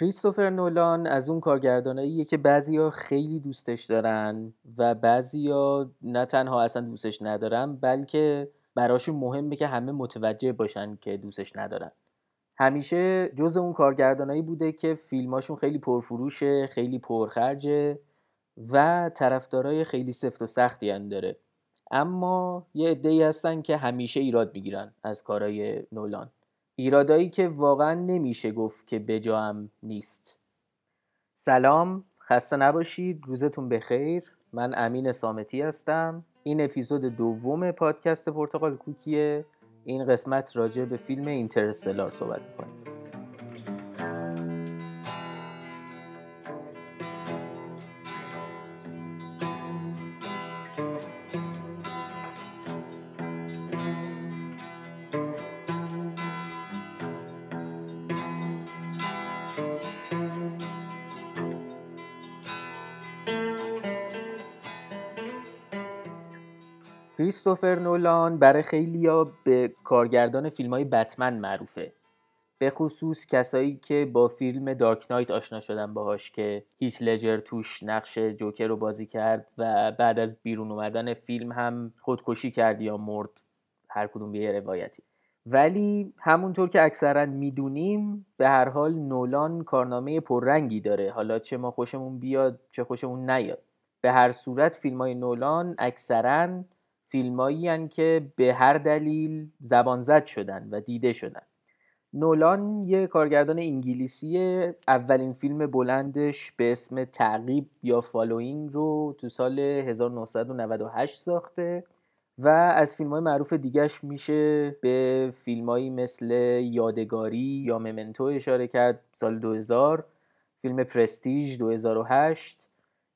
کریستوفر نولان از اون کارگرداناییه که بعضیا خیلی دوستش دارن و بعضیا نه تنها اصلا دوستش ندارن بلکه براشون مهمه که همه متوجه باشن که دوستش ندارن. همیشه جز اون کارگردانایی بوده که فیلماشون خیلی پرفروشه خیلی پرخرجه و طرفدارای خیلی سفت و سختی هم داره. اما یه عده‌ای هستن که همیشه ایراد می‌گیرن از کارهای نولان. ایرادایی که واقعا نمیشه گفت که بجا هم نیست. سلام خسته نباشید روزتون بخیر. من امین سامتی هستم. این اپیزود دوم پادکست پرتغال کوکیه. این قسمت راجع به فیلم اینترستلار صحبت می‌کنیم. کریستوفر نولان برای خیلیا به کارگردان فیلم های بتمن معروفه. به خصوص کسایی که با فیلم دارک نایت آشنا شدن باهاش که هیت لجر توش نقش جوکر رو بازی کرد و بعد از بیرون اومدن فیلم هم خودکشی کرد یا مرد هر کدوم به یه روایتی. ولی همونطور که اکثرا می‌دونیم به هر حال نولان کارنامه پررنگی داره. حالا چه ما خوشمون بیاد چه خوشمون نیاد. به هر صورت فیلم های نولان اکثرا فیلمایی که به هر دلیل زبان زد شدن و دیده شدن. نولان یه کارگردان انگلیسیه. اولین فیلم بلندش به اسم تعقیب یا Following رو تو سال 1998 ساخته و از فیلم های معروف دیگهش میشه به فیلمایی مثل یادگاری یا Memento اشاره کرد سال 2000 فیلم Prestige 2008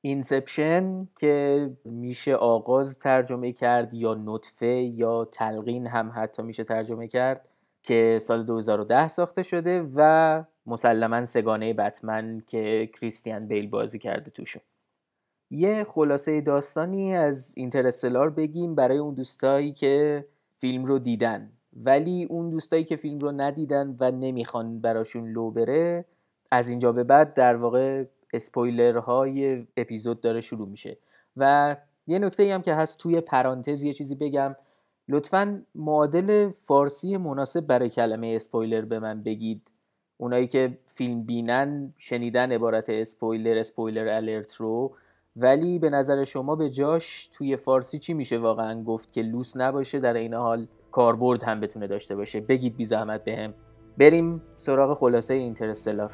Inception که میشه آغاز ترجمه کرد یا نطفه یا تلقین هم حتی میشه ترجمه کرد که سال 2010 ساخته شده و مسلما سه‌گانه بتمن که کریستیان بیل بازی کرده توشون یه خلاصه داستانی از Interstellar بگیم برای اون دوستایی که فیلم رو دیدن. ولی اون دوستایی که فیلم رو ندیدن و نمی‌خوان براشون لو بره از اینجا به بعد در واقع اسپویلرهای اپیزود داره شروع میشه. و یه نکته هم که هست توی پرانتز یه چیزی بگم. لطفا معادل فارسی مناسب برای کلمه اسپویلر به من بگید. اونایی که فیلم بینن شنیدن عبارت spoiler spoiler alert رو. ولی به نظر شما به جاش توی فارسی چی میشه واقعا گفت که لوس نباشه؟ در این حال کاربرد هم بتونه داشته باشه. بگید بی زحمت بهم. بریم سراغ خلاصه اینترستلار.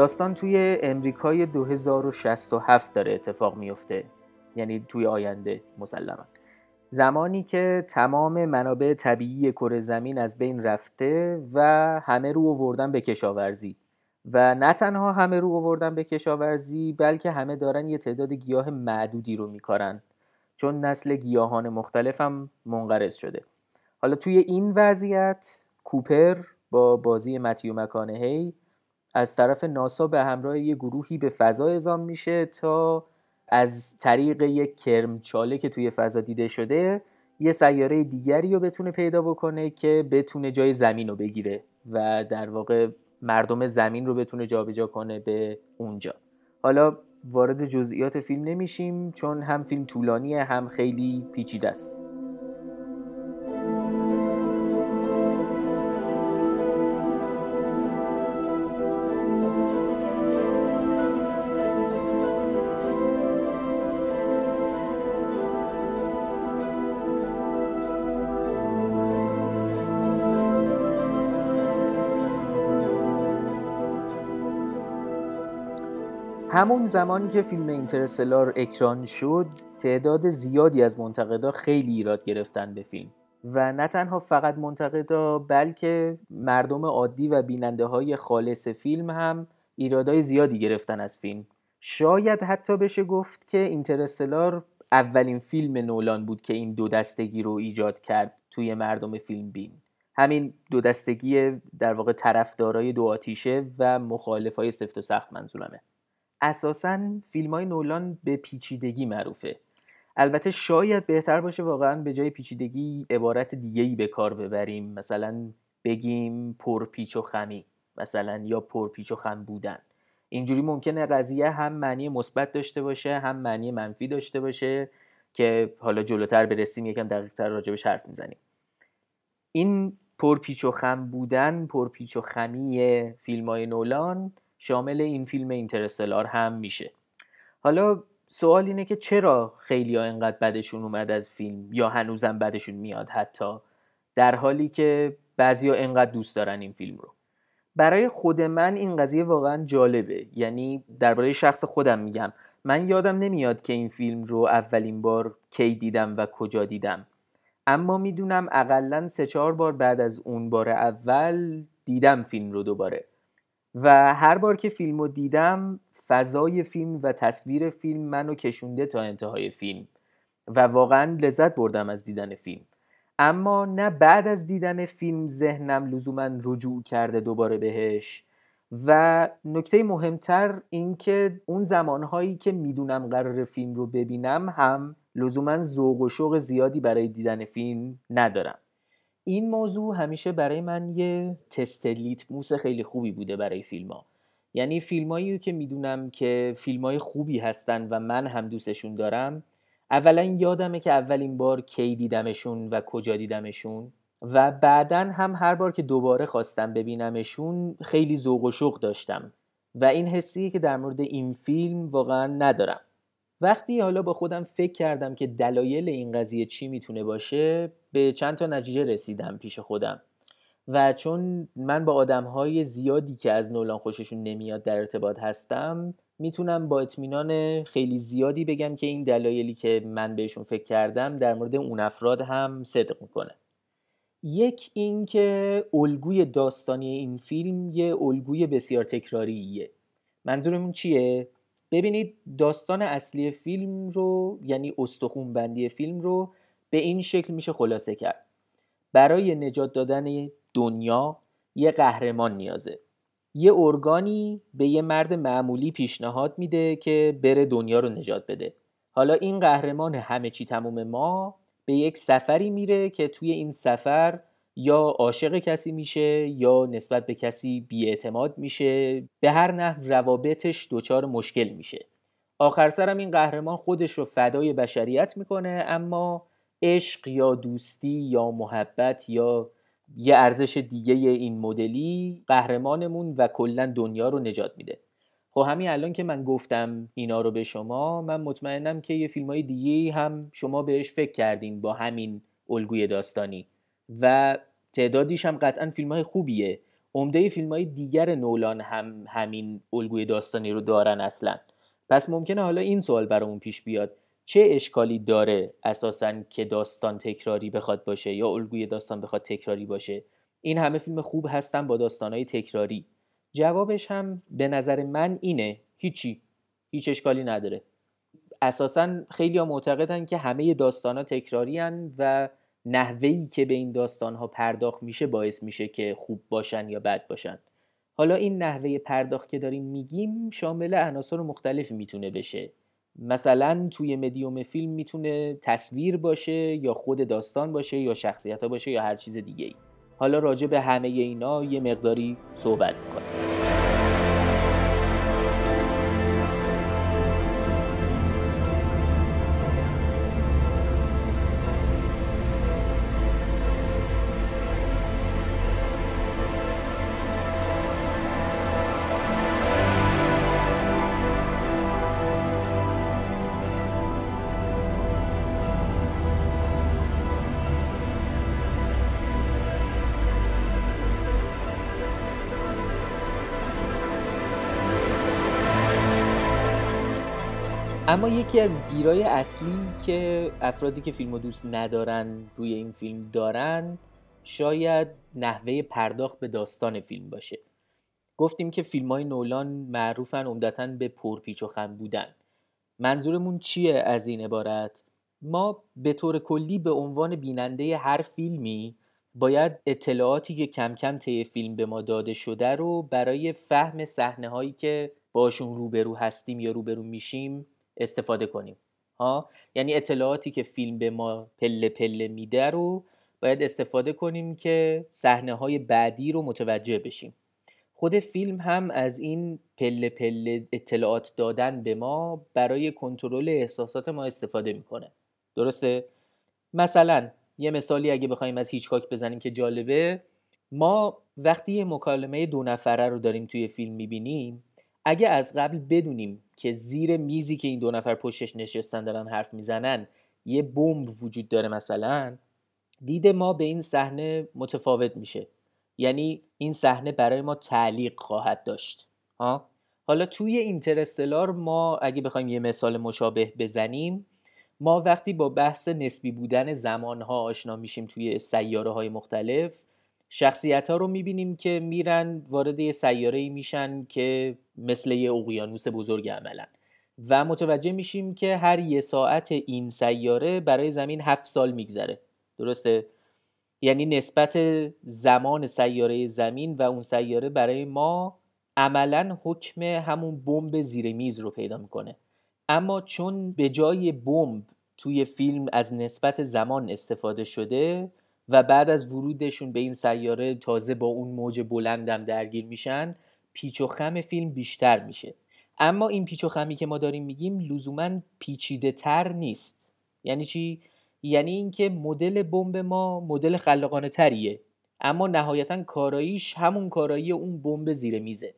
داستان توی امریکای 2067 داره اتفاق میفته. یعنی توی آینده مسلما. زمانی که تمام منابع طبیعی کره زمین از بین رفته و همه رو آوردن به کشاورزی. و نه تنها همه رو آوردن به کشاورزی بلکه همه دارن یه تعداد گیاه معدودی رو میکارن. چون نسل گیاهان مختلف هم منقرض شده. حالا توی این وضعیت کوپر با بازی متیو مکانهی از طرف ناسا به همراه یه گروهی به فضا اعزام میشه تا از طریق یک کرمچاله که توی فضا دیده شده یه سیاره دیگری رو بتونه پیدا بکنه که بتونه جای زمین رو بگیره و در واقع مردم زمین رو بتونه جابجا کنه به اونجا. حالا وارد جزئیات فیلم نمیشیم چون هم فیلم طولانیه هم خیلی پیچیده است. همون زمانی که فیلم اینترستلار اکران شد تعداد زیادی از منتقدا خیلی ایراد گرفتن به فیلم. و نه تنها فقط منتقدا بلکه مردم عادی و بیننده های خالص فیلم هم ایرادای زیادی گرفتن از فیلم. شاید حتی بشه گفت که اینترستلار اولین فیلم نولان بود که این دو دستگی رو ایجاد کرد توی مردم فیلم بین. همین دو دستگی در واقع طرفدارای دو آتیشه و مخالفای سفت و سخت منظورمه. اساسا فیلم های نولان به پیچیدگی معروفه. البته شاید بهتر باشه واقعا به جای پیچیدگی عبارت دیگه ای به کار ببریم. مثلا بگیم پرپیچ و خمی مثلا یا پرپیچ و خم بودن. اینجوری ممکنه قضیه هم معنی مثبت داشته باشه هم معنی منفی داشته باشه که حالا جلوتر برسیم یکم دقیقتر راجبش حرف می‌زنیم. این پرپیچ و خم بودن پرپیچ و خمی فیلم های نولان شامل این فیلم اینترستلار هم میشه. حالا سوال اینه که چرا خیلی ها اینقدر بدشون اومد از فیلم یا هنوزم بدشون میاد حتی در حالی که بعضیا اینقدر دوست دارن این فیلم رو. برای خود من این قضیه واقعا جالبه. یعنی درباره شخص خودم میگم. من یادم نمیاد که این فیلم رو اولین بار کی دیدم و کجا دیدم. اما می‌دونم اقلا سه چهار بار بعد از اون بار اول دیدم فیلم رو دوباره. و هر بار که فیلم رو دیدم فضای فیلم و تصویر فیلم منو کشونده تا انتهای فیلم و واقعا لذت بردم از دیدن فیلم. اما نه بعد از دیدن فیلم ذهنم لزوما رجوع کرده دوباره بهش و نکته مهمتر اینکه اون زمانهایی که می‌دونم قرار فیلم رو ببینم هم لزوما ذوق و شوق زیادی برای دیدن فیلم ندارم. این موضوع همیشه برای من یه تست لیتموس خیلی خوبی بوده برای فیلم ها یعنی فیلمایی که می‌دونم که فیلم های خوبی هستن و من هم دوستشون دارم اولا یادمه که اولین بار کی دیدمشون و کجا دیدمشون و بعدا هم هر بار که دوباره خواستم ببینمشون خیلی ذوق و شوق داشتم و این حسیه که در مورد این فیلم واقعا ندارم. وقتی حالا با خودم فکر کردم که دلایل این قضیه چی می‌تونه باشه به چند تا نتیجه رسیدم پیش خودم. و چون من با آدم های زیادی که از نولان خوششون نمیاد در ارتباط هستم می‌تونم با اطمینان خیلی زیادی بگم که این دلایلی که من بهشون فکر کردم در مورد اون افراد هم صدق می‌کنه. یک اینکه الگوی داستانی این فیلم یه الگوی بسیار تکراریه. منظورمون چیه؟ ببینید داستان اصلی فیلم رو یعنی استخون بندی فیلم رو به این شکل میشه خلاصه کرد. برای نجات دادن دنیا یه قهرمان نیازه. یه ارگانی به یه مرد معمولی پیشنهاد میده که بره دنیا رو نجات بده. حالا این قهرمان همه چی تموم ما به یک سفری میره که توی این سفر یا عاشق کسی میشه یا نسبت به کسی بیاعتماد میشه. به هر نحو روابطش دچار مشکل میشه. آخر سرم این قهرمان خودش رو فدای بشریت می‌کنه اما عشق یا دوستی یا محبت یا یه ارزش دیگه این مدلی قهرمانمون و کلا دنیا رو نجات میده. خب همین الان که من گفتم اینا رو به شما من مطمئنم که یه فیلم های دیگه هم شما بهش فکر کردین با همین الگوی داستانی. و تعدادیش هم قطعا فیلم های خوبیه. عمده فیلم های دیگر نولان هم همین الگوی داستانی رو دارن اصلا. پس ممکنه حالا این سوال برامون پیش بیاد. چه اشکالی داره اساسا که داستان تکراری بخواد باشه یا الگوی داستان بخواد تکراری باشه؟ این همه فیلم خوب هستن با داستانهای تکراری. جوابش هم به نظر من اینه. هیچی. هیچ اشکالی نداره. اساسا خیلی ها معتقدن که همه داستان ها تکراری و نحوهی که به این داستان ها پرداخت میشه باعث میشه که خوب باشن یا بد باشن. حالا این نحوه پرداخت که داریم میگیم شامل عناصر مختلفی می‌تونه بشه. مثلا توی مدیوم فیلم می‌تونه تصویر باشه یا خود داستان باشه یا شخصیت ها باشه یا هر چیز دیگه ای حالا راجع به همه اینا یه مقداری صحبت می‌کنم اما یکی از گیرای اصلی که افرادی که فیلم دوست ندارن روی این فیلم دارن شاید نحوه پرداخت به داستان فیلم باشه. گفتیم که فیلم های نولان معروفن عمدتا به پرپیچ و خم بودن. منظورمون چیه از این عبارت؟ ما به طور کلی به عنوان بیننده هر فیلمی باید اطلاعاتی که کم کم طی فیلم به ما داده شده رو برای فهم صحنه هایی که باشون روبرو هستیم یا روبرو میشیم استفاده کنیم. ها؟ یعنی اطلاعاتی که فیلم به ما پله پله میده رو باید استفاده کنیم که صحنه های بعدی رو متوجه بشیم. خود فیلم هم از این پله پله اطلاعات دادن به ما برای کنترل احساسات ما استفاده می‌کنه. درسته؟ مثلا یه مثالی اگه بخوایم از هیچکاک بزنیم که جالبه ما وقتی یه مکالمه دو نفره رو داریم توی فیلم می‌بینیم اگه از قبل بدونیم که زیر میزی که این دو نفر پشتش نشستن دارن حرف می‌زنن یه بمب وجود داره مثلا دید ما به این صحنه متفاوت میشه. یعنی این صحنه برای ما تعلیق خواهد داشت. ها؟ حالا توی اینترستلار ما اگه بخوایم یه مثال مشابه بزنیم ما وقتی با بحث نسبی بودن زمانها آشنا میشیم توی سیاره های مختلف شخصیت ها رو می‌بینیم که میرن وارد یه سیاره میشن که مثل یه اقیانوس بزرگ عملا و متوجه میشیم که هر یه ساعت این سیاره برای زمین هفت سال میگذره. درسته؟ یعنی نسبت زمان سیاره زمین و اون سیاره برای ما عملا حکم همون بمب زیر میز رو پیدا می‌کنه. اما چون به جای بمب توی فیلم از نسبت زمان استفاده شده و بعد از ورودشون به این سیاره تازه با اون موج بلندم درگیر میشن پیچ و خم فیلم بیشتر میشه. اما این پیچ و خمی که ما داریم میگیم لزوما پیچیده تر نیست. یعنی چی؟ یعنی اینکه مدل بمب ما مدل خلاقانه تریه اما نهایتا کاراییش همون کارایی اون بمب زیر میزه.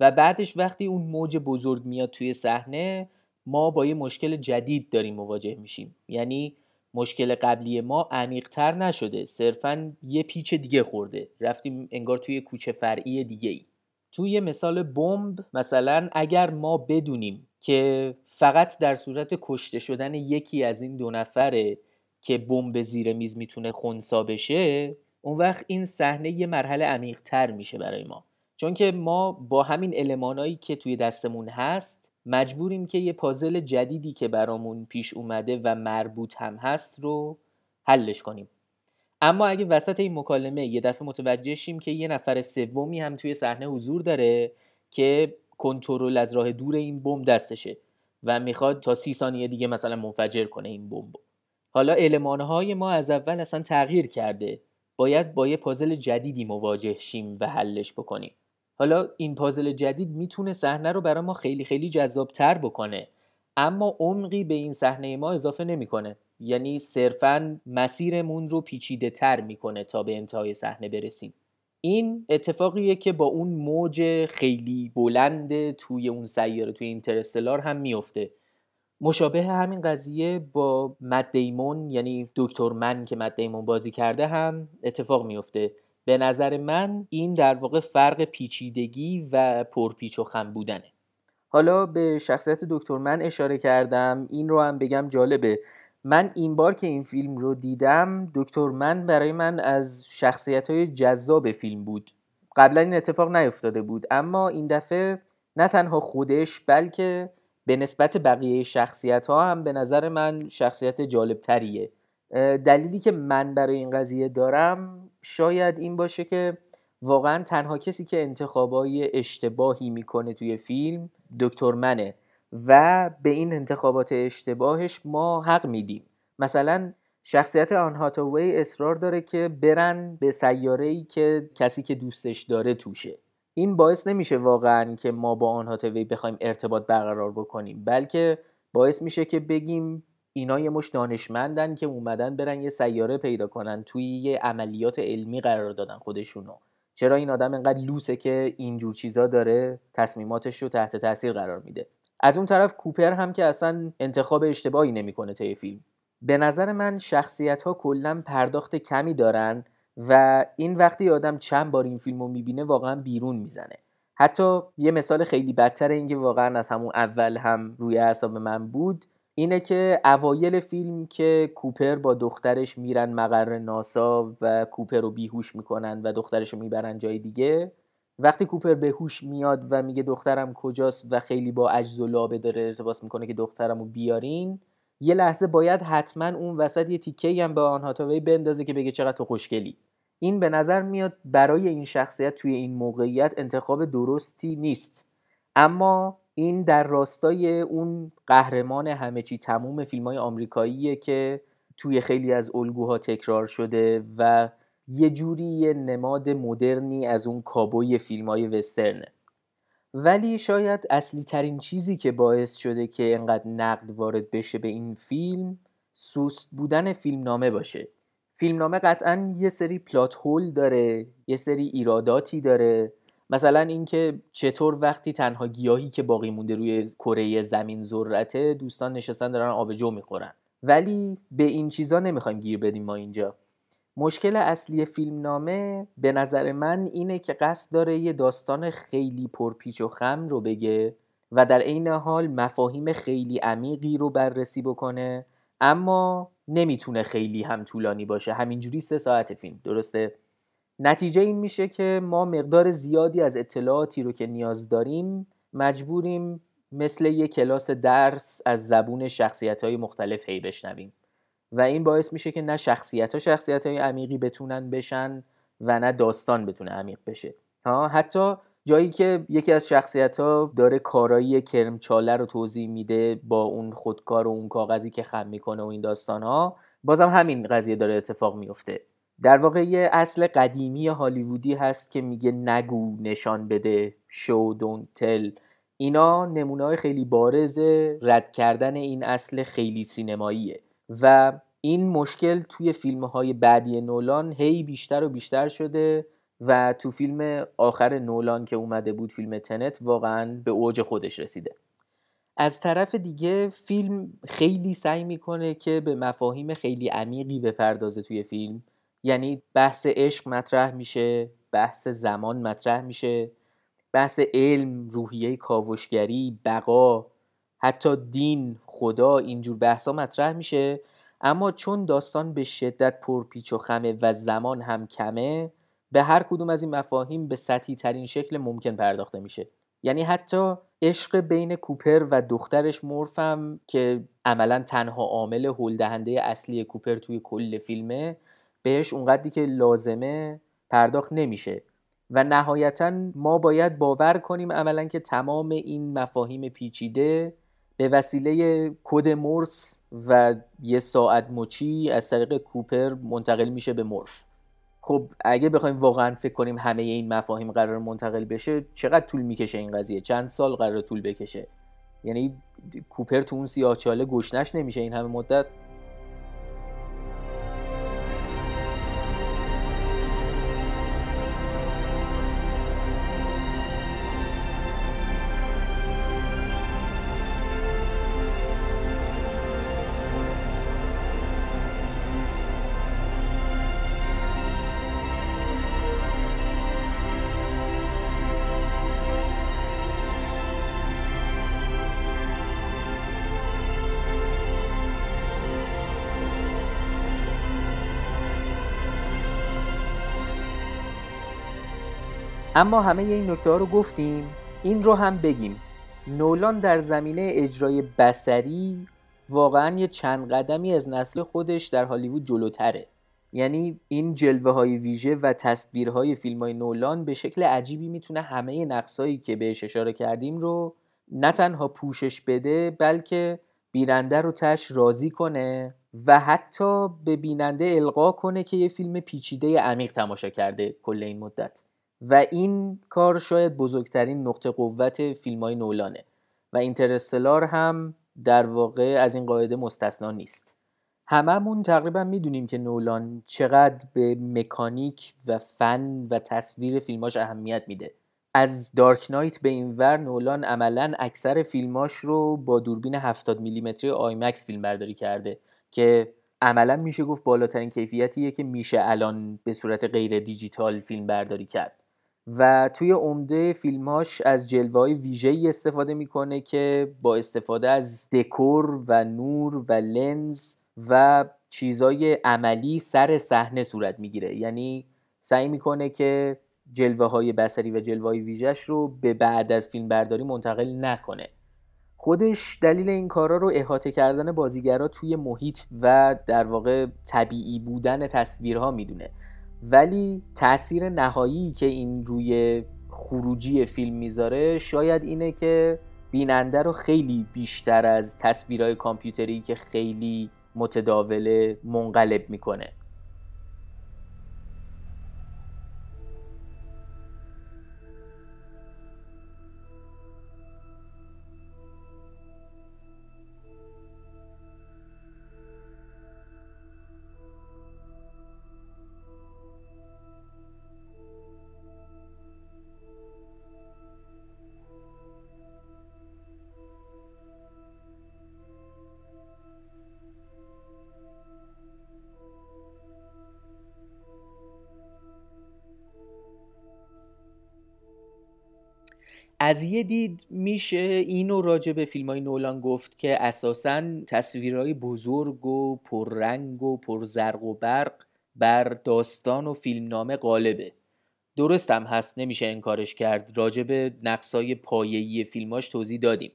و بعدش وقتی اون موج بزرگ میاد توی صحنه ما با یه مشکل جدید داریم مواجه میشیم. یعنی مشکل قبلی ما عمیقتر نشده. صرفا یه پیچ دیگه خورده. رفتیم انگار توی کوچه فرعی دیگه ای توی مثال بمب مثلا اگر ما بدونیم که فقط در صورت کشته شدن یکی از این دو نفره که بمب زیر میز می‌تونه خونسا بشه اون وقت این صحنه یه مرحله عمیق تر میشه برای ما. چون که ما با همین المانایی که توی دستمون هست مجبوریم که یه پازل جدیدی که برامون پیش اومده و مربوط هم هست رو حلش کنیم. اما اگه وسط این مکالمه یه دفعه متوجه شیم که یه نفر سومی هم توی صحنه حضور داره که کنترل از راه دور این بمب دستشه و می‌خواد تا سی ثانیه دیگه مثلا منفجر کنه این بمب حالا المانهای ما از اول اصلا تغییر کرده. باید با یه پازل جدیدی مواجه شیم و حلش بکنیم. حالا این پازل جدید می‌تونه صحنه رو برای ما خیلی خیلی جذابتر بکنه. اما عمقی به این صحنه ما اضافه نمی‌کنه. یعنی صرفا مسیرمون رو پیچیده تر می‌کنه تا به انتهای صحنه برسیم. این اتفاقیه که با اون موج خیلی بلند توی اون سیاره توی اینترستلار هم میفته مشابه همین قضیه با مد دیمون یعنی دکتر من که مد دیمون بازی کرده هم اتفاق میفته به نظر من این در واقع فرق پیچیدگی و پرپیچ و خم بودنه. حالا به شخصیت دکتر من اشاره کردم این رو هم بگم جالبه. من این بار که این فیلم رو دیدم دکتر من برای من از شخصیت های جذاب فیلم بود. قبلا این اتفاق نیفتاده بود اما این دفعه نه تنها خودش بلکه به نسبت بقیه شخصیت ها هم به نظر من شخصیت جالب تریه دلیلی که من برای این قضیه دارم شاید این باشه که واقعا تنها کسی که انتخابای اشتباهی می‌کنه توی فیلم دکتر منه و به این انتخابات اشتباهش ما حق میدیم. مثلا شخصیت آن هاتوی اصرار داره که برن به سیاره ای که کسی که دوستش داره توشه. این باعث نمیشه واقعا که ما با آن هاتوی بخوایم ارتباط برقرار بکنیم بلکه باعث میشه که بگیم اینا یه مش دانشمندن که اومدن برن یه سیاره پیدا کنن. توی یه عملیات علمی قرار دادن خودشونو. چرا این آدم انقدر لوسه که اینجور چیزا داره تصمیماتش رو تحت تاثیر قرار میده؟ از اون طرف کوپر هم که اصلا انتخاب اشتباهی نمی‌کنه طی فیلم. به نظر من شخصیت ها کلا پرداخت کمی دارن و این وقتی آدم چند بار این فیلم رو می‌بینه واقعا بیرون می‌زنه. حتی یه مثال خیلی بدتر این که واقعا از همون اول هم روی اعصاب من بود. اینه که اوایل فیلم که کوپر با دخترش میرن مقر ناسا و کوپر رو بیهوش می‌کنن و دخترش رو می‌برن جای دیگه وقتی کوپر به هوش میاد و میگه دخترم کجاست و خیلی با عجز و لابه داره ارتباط می‌کنه که دخترم رو بیارین یه لحظه باید حتما اون وسط یه تیکه هم به آن هاتاوی بندازه که بگه چقدر تو خوشگلی. این به نظر میاد برای این شخصیت توی این موقعیت انتخاب درستی نیست. اما این در راستای اون قهرمان همه چی تموم فیلم های آمریکاییه که توی خیلی از الگوها تکرار شده و یه جوری یه نماد مدرنی از اون کابوی فیلم های وسترنه. ولی شاید اصلی ترین چیزی که باعث شده که انقدر نقد وارد بشه به این فیلم سوست بودن فیلمنامه باشه. فیلمنامه قطعا یه سری پلات هول داره یه سری ایراداتی داره مثلا اینکه چطور وقتی تنها گیاهی که باقی مونده روی کره زمین ذرته دوستان نشستن دارن آبجو می‌خورن. ولی به این چیزا نمی‌خوایم گیر بدیم ما اینجا. مشکل اصلی فیلمنامه به نظر من اینه که قصد داره یه داستان خیلی پرپیچ و خم رو بگه و در عین حال مفاهیم خیلی عمیقی رو بررسی بکنه اما نمی‌تونه خیلی هم طولانی باشه. همینجوری سه ساعت فیلم درسته؟ نتیجه این میشه که ما مقدار زیادی از اطلاعاتی رو که نیاز داریم مجبوریم مثل یک کلاس درس از زبون شخصیت های مختلف هی بشنویم. و این باعث میشه که نه شخصیت ها شخصیت های عمیقی بتونن بشن و نه داستان بتونه عمیق بشه. ها حتی جایی که یکی از شخصیت ها داره کارایی کرمچاله رو توضیح میده با اون خودکار و اون کاغذی که خم می‌کنه و این داستان ها بازم همین قضیه داره اتفاق میفته در واقع یه اصل قدیمی هالیوودی هست که میگه نگو نشان بده شو دون تل اینا نمونه های خیلی بارز رد کردن این اصل خیلی سینماییه. و این مشکل توی فیلم های بعدی نولان هی بیشتر و بیشتر شده و تو فیلم آخر نولان که اومده بود فیلم تنت واقعا به اوج خودش رسیده. از طرف دیگه فیلم خیلی سعی می‌کنه که به مفاهیم خیلی عمیقی بپردازه توی فیلم. یعنی بحث عشق مطرح میشه بحث زمان مطرح میشه بحث علم روحیه کاوشگری بقا حتی دین خدا اینجور بحثا مطرح میشه. اما چون داستان به شدت پرپیچ و خمه و زمان هم کمه به هر کدوم از این مفاهیم به سطحی ترین شکل ممکن پرداخته میشه. یعنی حتی عشق بین کوپر و دخترش مورفم که عملا تنها عامل هلدهنده اصلی کوپر توی کل فیلمه بهش اونقدری که لازمه پرداخت نمیشه. و نهایتا ما باید باور کنیم عملا که تمام این مفاهیم پیچیده به وسیله کد مورس و یه ساعت مچی از طریق کوپر منتقل میشه به مورف. خب اگه بخوایم واقعا فکر کنیم همه این مفاهیم قرار منتقل بشه چقدر طول می‌کشه این قضیه؟ چند سال قرار طول بکشه؟ یعنی کوپر تو اون سیاهچاله گشنش نمیشه این همه مدت؟ اما همه این نکته ها رو گفتیم. این رو هم بگیم. نولان در زمینه اجرای بسری واقعا یه چند قدمی از نسل خودش در هالیوود جلوتره. یعنی این جلوه های ویژه و تصویرهای فیلم های نولان به شکل عجیبی می‌تونه همه نقصایی که بهش اشاره کردیم رو نه تنها پوشش بده بلکه بیننده رو تش راضی کنه و حتی به بیننده القا کنه که یه فیلم پیچیده عمیق تماشا کرده کل این مدت. و این کار شاید بزرگترین نقطه قوت فیلم های نولانه و اینترستلار هم در واقع از این قاعده مستثنا نیست. هممون تقریبا می‌دونیم که نولان چقدر به مکانیک و فن و تصویر فیلماش اهمیت میده. از دارک نایت به این ور نولان عملا اکثر فیلماش رو با دوربین 70 میلیمتری آیمکس فیلم برداری کرده که عملا میشه گفت بالاترین کیفیتیه که میشه الان به صورت غیر دیجیتال فیلم برداری کرد. و توی عمده فیلمهاش از جلوه های ویژه استفاده می‌کنه که با استفاده از دکور و نور و لنز و چیزای عملی سر صحنه صورت می‌گیره. یعنی سعی می‌کنه که جلوه های بسری و جلوه های ویژش رو به بعد از فیلم برداری منتقل نکنه. خودش دلیل این کارا رو احاطه کردن بازیگرا توی محیط و در واقع طبیعی بودن تصویرها می‌دونه. ولی تاثیر نهایی که این روی خروجی فیلم می‌ذاره شاید اینه که بیننده رو خیلی بیشتر از تصویرهای کامپیوتری که خیلی متداوله منقلب می‌کنه. از یه دید میشه اینو راجع به فیلم های نولان گفت که اساسا تصویرهای بزرگ و پررنگ و پرزرق و برق بر داستان و فیلمنامه غالبه. درست هم هست نمیشه انکارش کرد. راجع به نقصای پایه‌ای فیلماش توضیح دادیم.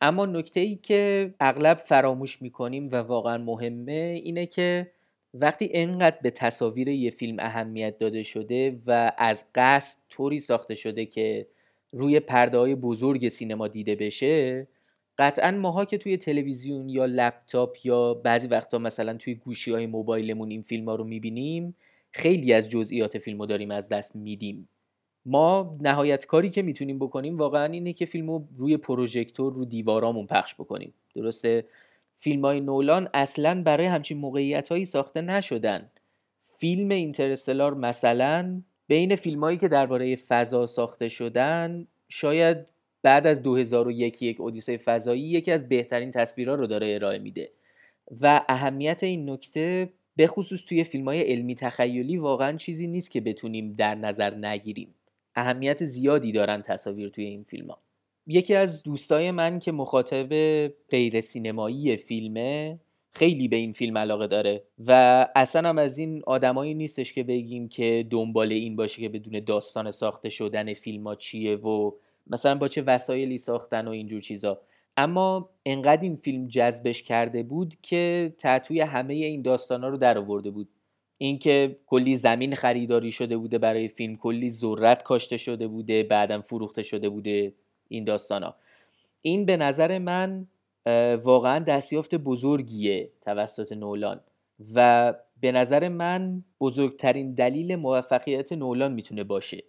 اما نکته ای که اغلب فراموش می‌کنیم و واقعا مهمه اینه که وقتی انقدر به تصاویر یه فیلم اهمیت داده شده و از قصد طوری ساخته شده که روی پرده های بزرگ سینما دیده بشه قطعا ماها که توی تلویزیون یا لپتاپ یا بعضی وقتا مثلا توی گوشی های موبایلمون این فیلم ها رو می‌بینیم خیلی از جزئیات فیلم رو داریم از دست میدیم. ما نهایت کاری که می‌تونیم بکنیم واقعا اینه که فیلم رو روی پروژکتور رو دیوارامون پخش بکنیم. درسته؟ فیلم های نولان اصلا برای همچین موقعیت هایی ساخته نشدن. فیلم اینترستلار مثلا بین فیلم هایی که درباره فضا ساخته شدن شاید بعد از 2001 یک اودیسه فضایی یکی از بهترین تصویرها رو داره ارائه میده و اهمیت این نکته به خصوص توی فیلم های علمی تخیلی واقعا چیزی نیست که بتونیم در نظر نگیریم اهمیت زیادی دارن تصاویر توی این فیلم ها. یکی از دوستای من که مخاطب غیر سینمایی فیلمه خیلی به این فیلم علاقه داره و اصلا هم از این آدمایی نیستش که بگیم که دنبال این باشه که بدون داستان ساخته شدن فیلم ها چیه و مثلا با چه وسایلی ساختن و اینجور چیزا. اما انقدر این فیلم جذبش کرده بود که تعطوی همه این داستان ها رو در آورده بود. اینکه کلی زمین خریداری شده بوده برای فیلم کلی ذرت کاشته شده بوده بعدم فروخته شده بوده این داستان ها این به نظر من واقعا دستیافت بزرگیه توسط نولان. و به نظر من بزرگترین دلیل موفقیت نولان می‌تونه باشه.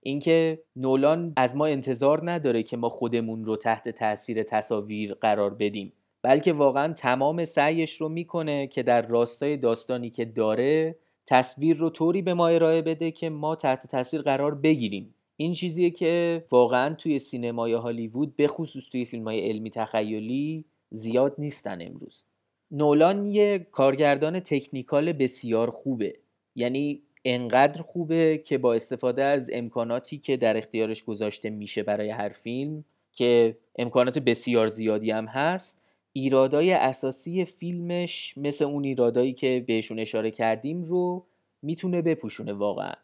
اینکه نولان از ما انتظار نداره که ما خودمون رو تحت تاثیر تصاویر قرار بدیم بلکه واقعا تمام سعیش رو می‌کنه که در راستای داستانی که داره تصویر رو طوری به ما ارائه بده که ما تحت تاثیر قرار بگیریم. این چیزیه که واقعا توی سینمای هالیوود به خصوص توی فیلم های علمی تخیلی زیاد نیستن امروز. نولان یه کارگردان تکنیکال بسیار خوبه. یعنی انقدر خوبه که با استفاده از امکاناتی که در اختیارش گذاشته میشه برای هر فیلم که امکانات بسیار زیادی هم هست ایرادای اساسی فیلمش مثل اون ایرادایی که بهشون اشاره کردیم رو می‌تونه بپوشونه واقعا.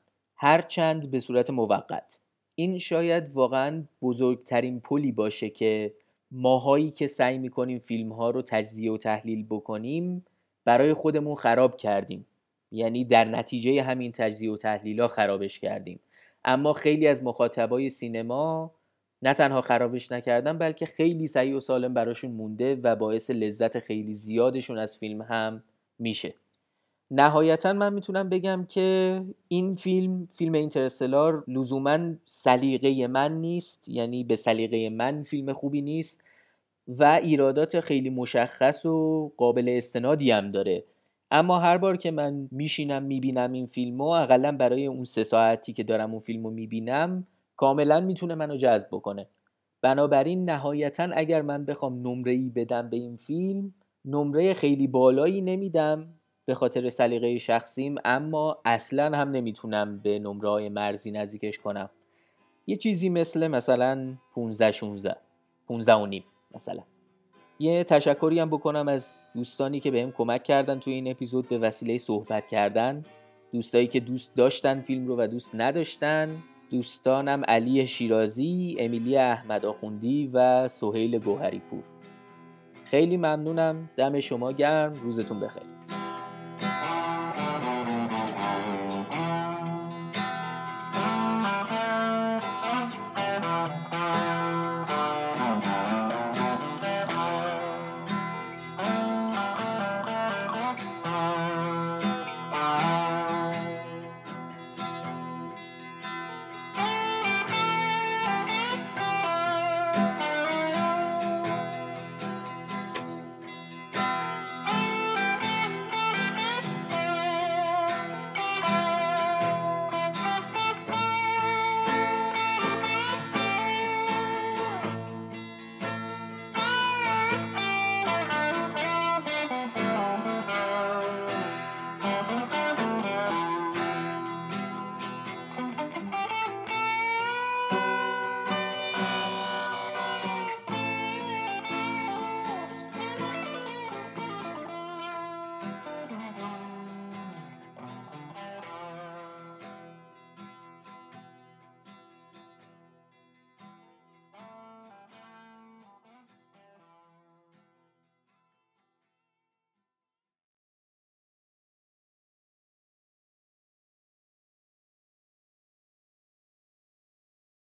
هرچند به صورت موقت. این شاید واقعا بزرگترین پلی باشه که ماهایی که سعی می‌کنیم فیلم ها رو تجزیه و تحلیل بکنیم برای خودمون خراب کردیم. یعنی در نتیجه همین تجزیه و تحلیل ها خرابش کردیم. اما خیلی از مخاطبای سینما نه تنها خرابش نکردن بلکه خیلی سعی و سالم براشون مونده و باعث لذت خیلی زیادشون از فیلم هم میشه. نهایتا من می‌تونم بگم که این فیلم فیلم اینترستلار لزوما سلیقه من نیست یعنی به سلیقه من فیلم خوبی نیست و ایرادات خیلی مشخص و قابل استنادی هم داره. اما هر بار که من میشینم می‌بینم این فیلمو اقلا برای اون سه ساعتی که دارم اون فیلمو می‌بینم کاملا می‌تونه منو جذب بکنه. بنابراین نهایتا اگر من بخوام نمره ای بدم به این فیلم نمره خیلی بالایی نمیدم. به خاطر سلیقه شخصیم اما اصلا هم نمی‌تونم به نمره های مرزی نزدیکش کنم. یه چیزی مثل مثلا 15 16 15 و نیم مثلا. یه تشکری هم بکنم از دوستانی که بهم کمک کردن توی این اپیزود به وسیله صحبت کردن. دوستایی که دوست داشتن فیلم رو و دوست نداشتن. دوستانم علی شیرازی، امیلی احمد آخوندی و سهیل گوهری پور خیلی ممنونم. دم شما گرم. روزتون بخیر.